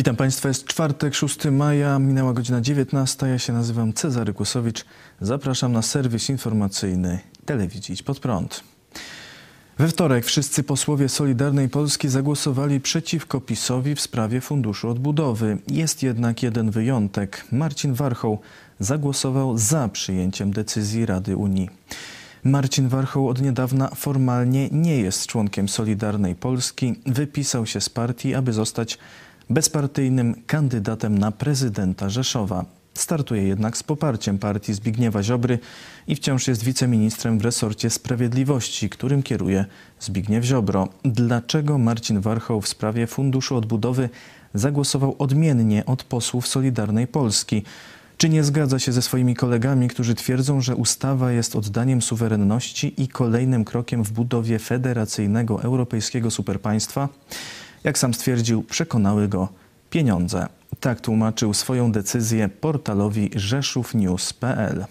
Witam Państwa, jest czwartek, 6 maja, minęła godzina 19. Ja się nazywam Cezary Kłosowicz. Zapraszam na serwis informacyjny telewizji Idź Pod Prąd. We wtorek wszyscy posłowie Solidarnej Polski zagłosowali przeciwko PiSowi w sprawie Funduszu Odbudowy. Jest jednak jeden wyjątek. Marcin Warchoł zagłosował za przyjęciem decyzji Rady Unii. Marcin Warchoł od niedawna formalnie nie jest członkiem Solidarnej Polski. Wypisał się z partii, aby zostać bezpartyjnym kandydatem na prezydenta Rzeszowa. Startuje jednak z poparciem partii Zbigniewa Ziobry i wciąż jest wiceministrem w resorcie sprawiedliwości, którym kieruje Zbigniew Ziobro. Dlaczego Marcin Warchoł w sprawie Funduszu Odbudowy zagłosował odmiennie od posłów Solidarnej Polski? Czy nie zgadza się ze swoimi kolegami, którzy twierdzą, że ustawa jest oddaniem suwerenności i kolejnym krokiem w budowie federacyjnego europejskiego superpaństwa? Jak sam stwierdził, przekonały go pieniądze. Tak tłumaczył swoją decyzję portalowi rzeszównews.pl.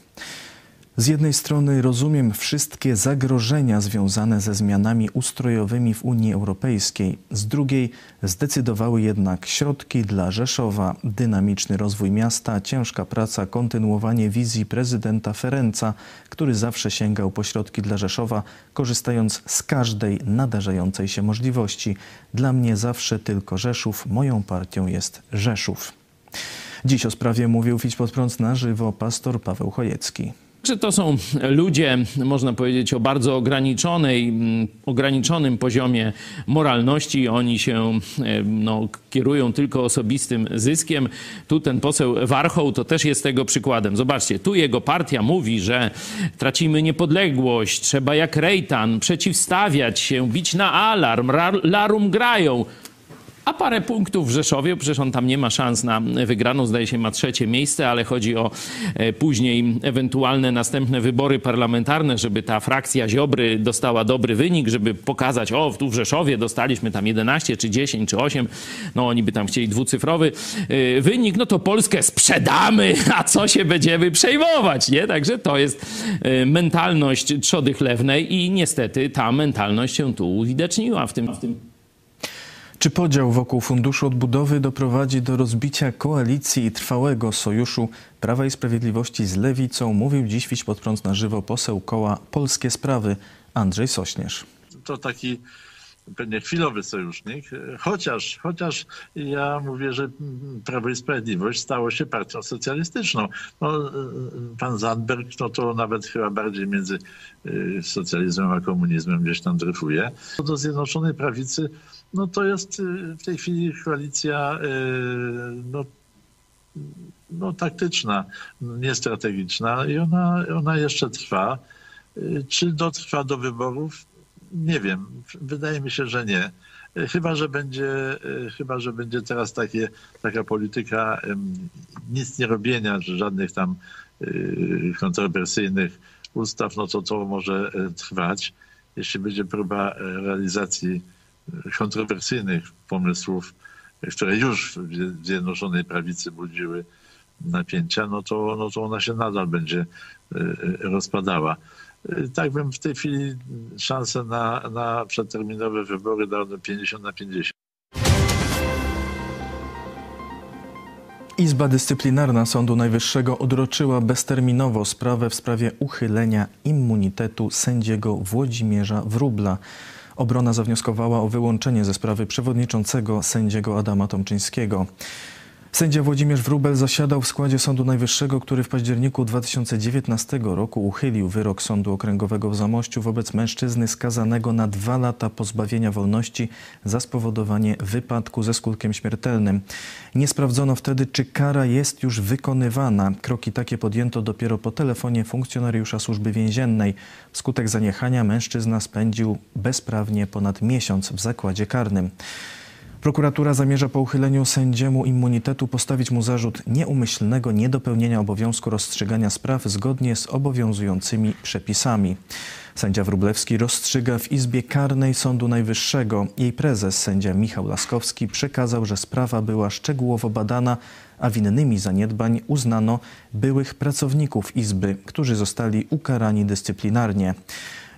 Z jednej strony rozumiem wszystkie zagrożenia związane ze zmianami ustrojowymi w Unii Europejskiej, z drugiej zdecydowały jednak środki dla Rzeszowa, dynamiczny rozwój miasta, ciężka praca, kontynuowanie wizji prezydenta Ferenca, który zawsze sięgał po środki dla Rzeszowa, korzystając z każdej nadarzającej się możliwości. Dla mnie zawsze tylko Rzeszów, moją partią jest Rzeszów. Dziś o sprawie mówił Fić pod prąd na żywo pastor Paweł Chojecki. Czy to są ludzie, można powiedzieć, o bardzo ograniczonej, ograniczonym poziomie moralności. Oni się e, no, kierują tylko osobistym zyskiem. Tu ten poseł Warchoł to też jest tego przykładem. Zobaczcie, tu jego partia mówi, że tracimy niepodległość, trzeba jak Rejtan przeciwstawiać się, bić na alarm, larum grają a parę punktów w Rzeszowie, przecież on tam nie ma szans na wygraną, zdaje się ma trzecie miejsce, ale chodzi o e, później ewentualne następne wybory parlamentarne, żeby ta frakcja Ziobry dostała dobry wynik, żeby pokazać, o tu w Rzeszowie dostaliśmy tam 11 czy 10 czy 8, no oni by tam chcieli dwucyfrowy e, wynik, no to Polskę sprzedamy, a co się będziemy przejmować, nie? Także to jest e, mentalność trzody chlewnej i niestety ta mentalność się tu uwidaczniła w tym, w tym czy podział wokół Funduszu Odbudowy doprowadzi do rozbicia koalicji i trwałego sojuszu Prawa i Sprawiedliwości z Lewicą? Mówił dziś Wiś pod prąd na żywo poseł koła Polskie Sprawy Andrzej Sośnierz. To taki pewnie chwilowy sojusznik, chociaż, chociaż ja mówię, że Prawo i Sprawiedliwość stało się partią socjalistyczną. No, pan Zandberg, no to nawet chyba bardziej między socjalizmem a komunizmem gdzieś tam dryfuje. Co do Zjednoczonej Prawicy, no to jest w tej chwili koalicja no, no, taktyczna, niestrategiczna i ona, ona jeszcze trwa. Czy dotrwa do wyborów? Nie wiem. Wydaje mi się, że nie. Chyba, że będzie, chyba, że będzie teraz takie, taka polityka nic nie robienia, że żadnych tam y, kontrowersyjnych ustaw, no to to może e, trwać. Jeśli będzie próba e, realizacji e, kontrowersyjnych pomysłów, które już w Zjednoczonej Prawicy budziły napięcia, no to, no to ona się nadal będzie rozpadała. Tak bym w tej chwili szansę na, na przedterminowe wybory dał do 50 na 50. Izba Dyscyplinarna Sądu Najwyższego odroczyła bezterminowo sprawę w sprawie uchylenia immunitetu sędziego Włodzimierza Wróbla. Obrona zawnioskowała o wyłączenie ze sprawy przewodniczącego sędziego Adama Tomczyńskiego. Sędzia Włodzimierz Wróbel zasiadał w składzie Sądu Najwyższego, który w październiku 2019 roku uchylił wyrok Sądu Okręgowego w Zamościu wobec mężczyzny skazanego na dwa lata pozbawienia wolności za spowodowanie wypadku ze skutkiem śmiertelnym. Nie sprawdzono wtedy, czy kara jest już wykonywana. Kroki takie podjęto dopiero po telefonie funkcjonariusza służby więziennej. Wskutek zaniechania mężczyzna spędził bezprawnie ponad miesiąc w zakładzie karnym. Prokuratura zamierza po uchyleniu sędziemu immunitetu postawić mu zarzut nieumyślnego niedopełnienia obowiązku rozstrzygania spraw zgodnie z obowiązującymi przepisami. Sędzia Wrublewski rozstrzyga w Izbie Karnej Sądu Najwyższego. Jej prezes, sędzia Michał Laskowski, przekazał, że sprawa była szczegółowo badana, a winnymi zaniedbań uznano byłych pracowników Izby, którzy zostali ukarani dyscyplinarnie.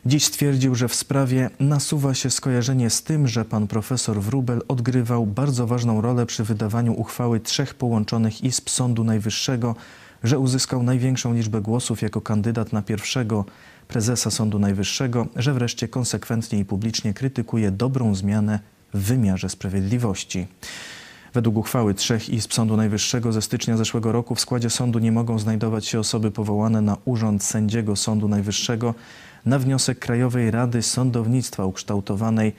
Dziś stwierdził, że w sprawie nasuwa się skojarzenie z tym, że pan profesor Wrubel odgrywał bardzo ważną rolę przy wydawaniu uchwały trzech połączonych izb Sądu Najwyższego, że uzyskał największą liczbę głosów jako kandydat na pierwszego prezesa Sądu Najwyższego, że wreszcie konsekwentnie i publicznie krytykuje dobrą zmianę w wymiarze sprawiedliwości. Według uchwały trzech izb Sądu Najwyższego ze stycznia zeszłego roku w składzie sądu nie mogą znajdować się osoby powołane na urząd sędziego Sądu Najwyższego na wniosek Krajowej Rady Sądownictwa ukształtowanej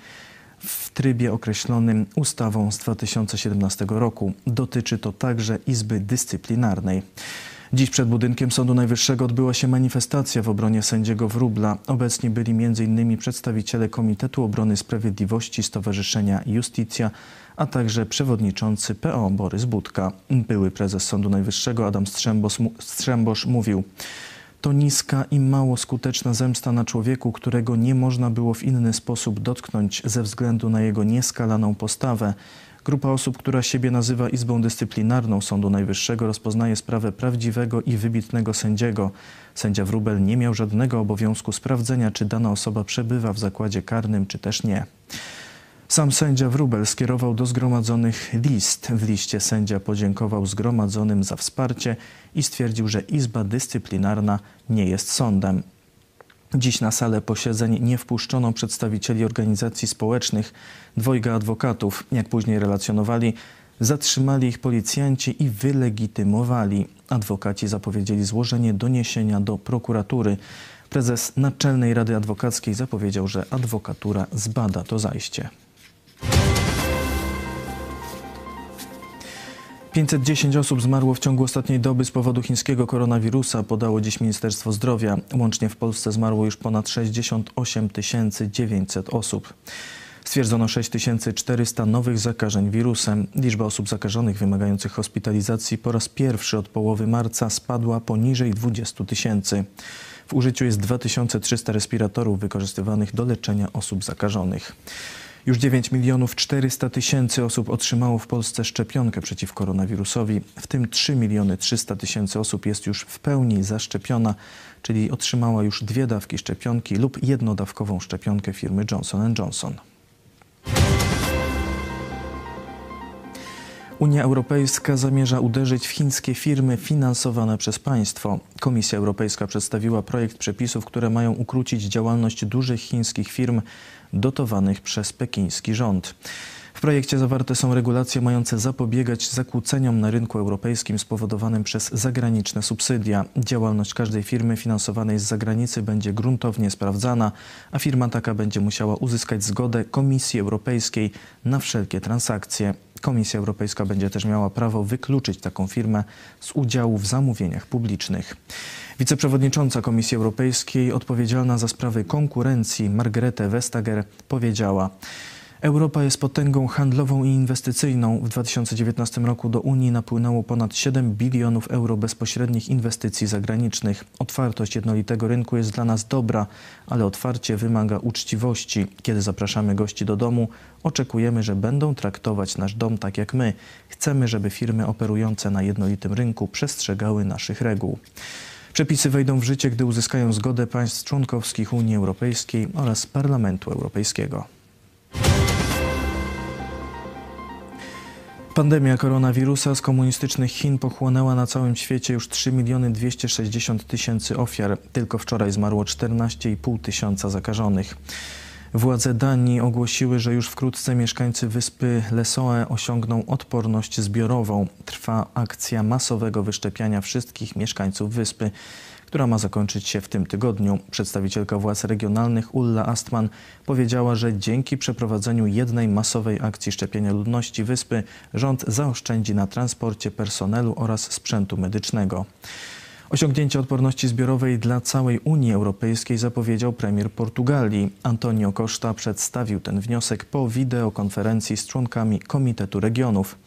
w trybie określonym ustawą z 2017 roku. Dotyczy to także Izby Dyscyplinarnej. Dziś przed budynkiem Sądu Najwyższego odbyła się manifestacja w obronie sędziego Wróbla. Obecni byli m.in. przedstawiciele Komitetu Obrony Sprawiedliwości Stowarzyszenia Justicja, a także przewodniczący PO Borys Budka. Były prezes Sądu Najwyższego Adam Strzembos, Strzembosz mówił to niska i mało skuteczna zemsta na człowieku, którego nie można było w inny sposób dotknąć ze względu na jego nieskalaną postawę. Grupa osób, która siebie nazywa Izbą Dyscyplinarną Sądu Najwyższego, rozpoznaje sprawę prawdziwego i wybitnego sędziego. Sędzia Wrubel nie miał żadnego obowiązku sprawdzenia, czy dana osoba przebywa w zakładzie karnym, czy też nie. Sam sędzia Wrubel skierował do zgromadzonych list. W liście sędzia podziękował zgromadzonym za wsparcie i stwierdził, że Izba Dyscyplinarna nie jest sądem. Dziś na salę posiedzeń nie wpuszczono przedstawicieli organizacji społecznych. Dwojga adwokatów, jak później relacjonowali, zatrzymali ich policjanci i wylegitymowali. Adwokaci zapowiedzieli złożenie doniesienia do prokuratury. Prezes Naczelnej Rady Adwokackiej zapowiedział, że adwokatura zbada to zajście. 510 osób zmarło w ciągu ostatniej doby z powodu chińskiego koronawirusa, podało dziś Ministerstwo Zdrowia. Łącznie w Polsce zmarło już ponad 68 900 osób. Stwierdzono 6400 nowych zakażeń wirusem. Liczba osób zakażonych wymagających hospitalizacji po raz pierwszy od połowy marca spadła poniżej 20 tysięcy. W użyciu jest 2300 respiratorów wykorzystywanych do leczenia osób zakażonych. Już 9 milionów 400 tysięcy osób otrzymało w Polsce szczepionkę przeciw koronawirusowi, w tym 3 miliony 300 tysięcy osób jest już w pełni zaszczepiona, czyli otrzymała już dwie dawki szczepionki lub jednodawkową szczepionkę firmy Johnson Johnson. Unia Europejska zamierza uderzyć w chińskie firmy finansowane przez państwo. Komisja Europejska przedstawiła projekt przepisów, które mają ukrócić działalność dużych chińskich firm dotowanych przez pekiński rząd. W projekcie zawarte są regulacje mające zapobiegać zakłóceniom na rynku europejskim spowodowanym przez zagraniczne subsydia. Działalność każdej firmy finansowanej z zagranicy będzie gruntownie sprawdzana, a firma taka będzie musiała uzyskać zgodę Komisji Europejskiej na wszelkie transakcje. Komisja Europejska będzie też miała prawo wykluczyć taką firmę z udziału w zamówieniach publicznych. Wiceprzewodnicząca Komisji Europejskiej odpowiedzialna za sprawy konkurencji Margrethe Vestager powiedziała: Europa jest potęgą handlową i inwestycyjną. W 2019 roku do Unii napłynęło ponad 7 bilionów euro bezpośrednich inwestycji zagranicznych. Otwartość jednolitego rynku jest dla nas dobra, ale otwarcie wymaga uczciwości. Kiedy zapraszamy gości do domu, oczekujemy, że będą traktować nasz dom tak jak my. Chcemy, żeby firmy operujące na jednolitym rynku przestrzegały naszych reguł. Przepisy wejdą w życie, gdy uzyskają zgodę państw członkowskich Unii Europejskiej oraz Parlamentu Europejskiego. Pandemia koronawirusa z komunistycznych Chin pochłonęła na całym świecie już 3 miliony 260 tysięcy ofiar. Tylko wczoraj zmarło 14,5 tysiąca zakażonych. Władze Danii ogłosiły, że już wkrótce mieszkańcy wyspy Lesoe osiągną odporność zbiorową. Trwa akcja masowego wyszczepiania wszystkich mieszkańców wyspy która ma zakończyć się w tym tygodniu. Przedstawicielka władz regionalnych Ulla Astman powiedziała, że dzięki przeprowadzeniu jednej masowej akcji szczepienia ludności wyspy rząd zaoszczędzi na transporcie personelu oraz sprzętu medycznego. Osiągnięcie odporności zbiorowej dla całej Unii Europejskiej zapowiedział premier Portugalii. Antonio Costa przedstawił ten wniosek po wideokonferencji z członkami Komitetu Regionów.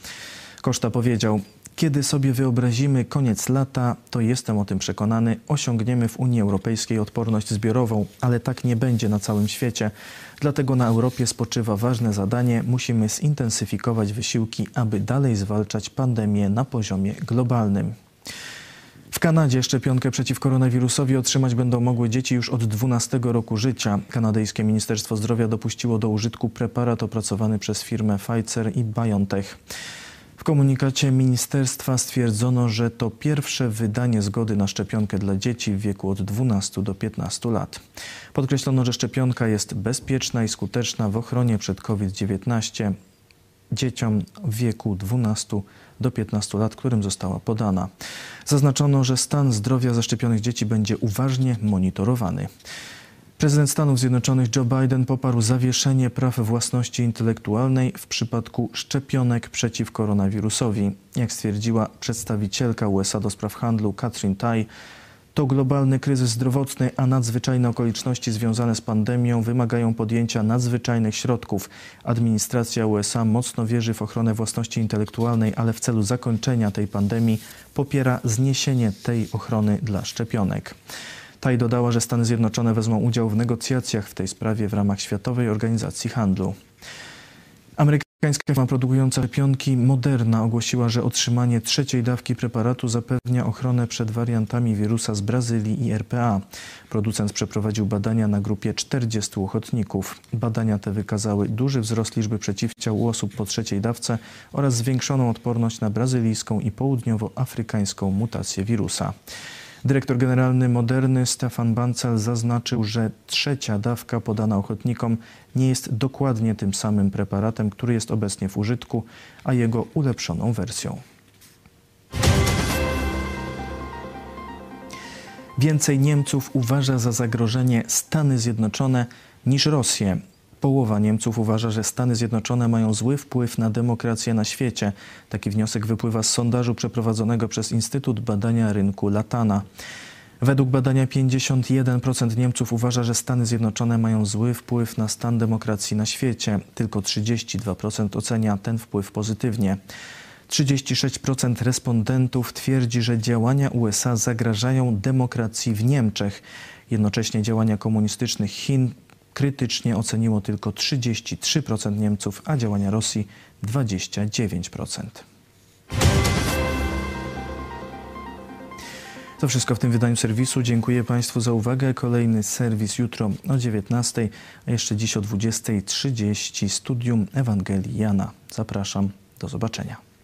Costa powiedział, kiedy sobie wyobrazimy koniec lata, to jestem o tym przekonany, osiągniemy w Unii Europejskiej odporność zbiorową, ale tak nie będzie na całym świecie. Dlatego na Europie spoczywa ważne zadanie. Musimy zintensyfikować wysiłki, aby dalej zwalczać pandemię na poziomie globalnym. W Kanadzie szczepionkę przeciw koronawirusowi otrzymać będą mogły dzieci już od 12 roku życia. Kanadyjskie Ministerstwo Zdrowia dopuściło do użytku preparat opracowany przez firmę Pfizer i BioNTech. Komunikacie ministerstwa stwierdzono, że to pierwsze wydanie zgody na szczepionkę dla dzieci w wieku od 12 do 15 lat. Podkreślono, że szczepionka jest bezpieczna i skuteczna w ochronie przed COVID-19 dzieciom w wieku 12 do 15 lat, którym została podana. Zaznaczono, że stan zdrowia zaszczepionych dzieci będzie uważnie monitorowany. Prezydent Stanów Zjednoczonych Joe Biden poparł zawieszenie praw własności intelektualnej w przypadku szczepionek przeciw koronawirusowi. Jak stwierdziła przedstawicielka USA do spraw handlu Catherine Tai, to globalny kryzys zdrowotny, a nadzwyczajne okoliczności związane z pandemią wymagają podjęcia nadzwyczajnych środków. Administracja USA mocno wierzy w ochronę własności intelektualnej, ale w celu zakończenia tej pandemii popiera zniesienie tej ochrony dla szczepionek. Taj dodała, że Stany Zjednoczone wezmą udział w negocjacjach w tej sprawie w ramach Światowej Organizacji Handlu. Amerykańska firma produkująca szczepionki Moderna ogłosiła, że otrzymanie trzeciej dawki preparatu zapewnia ochronę przed wariantami wirusa z Brazylii i RPA. Producent przeprowadził badania na grupie 40 ochotników. Badania te wykazały duży wzrost liczby przeciwciał u osób po trzeciej dawce oraz zwiększoną odporność na brazylijską i południowoafrykańską mutację wirusa. Dyrektor generalny Moderny Stefan Bancel zaznaczył, że trzecia dawka podana ochotnikom nie jest dokładnie tym samym preparatem, który jest obecnie w użytku, a jego ulepszoną wersją. Więcej Niemców uważa za zagrożenie Stany Zjednoczone niż Rosję. Połowa Niemców uważa, że Stany Zjednoczone mają zły wpływ na demokrację na świecie. Taki wniosek wypływa z sondażu przeprowadzonego przez Instytut Badania Rynku Latana. Według badania 51% Niemców uważa, że Stany Zjednoczone mają zły wpływ na stan demokracji na świecie. Tylko 32% ocenia ten wpływ pozytywnie. 36% respondentów twierdzi, że działania USA zagrażają demokracji w Niemczech. Jednocześnie działania komunistycznych Chin krytycznie oceniło tylko 33% Niemców, a działania Rosji 29%. To wszystko w tym wydaniu serwisu. Dziękuję Państwu za uwagę. Kolejny serwis jutro o 19, a jeszcze dziś o 20.30 studium Ewangelii Jana. Zapraszam. Do zobaczenia.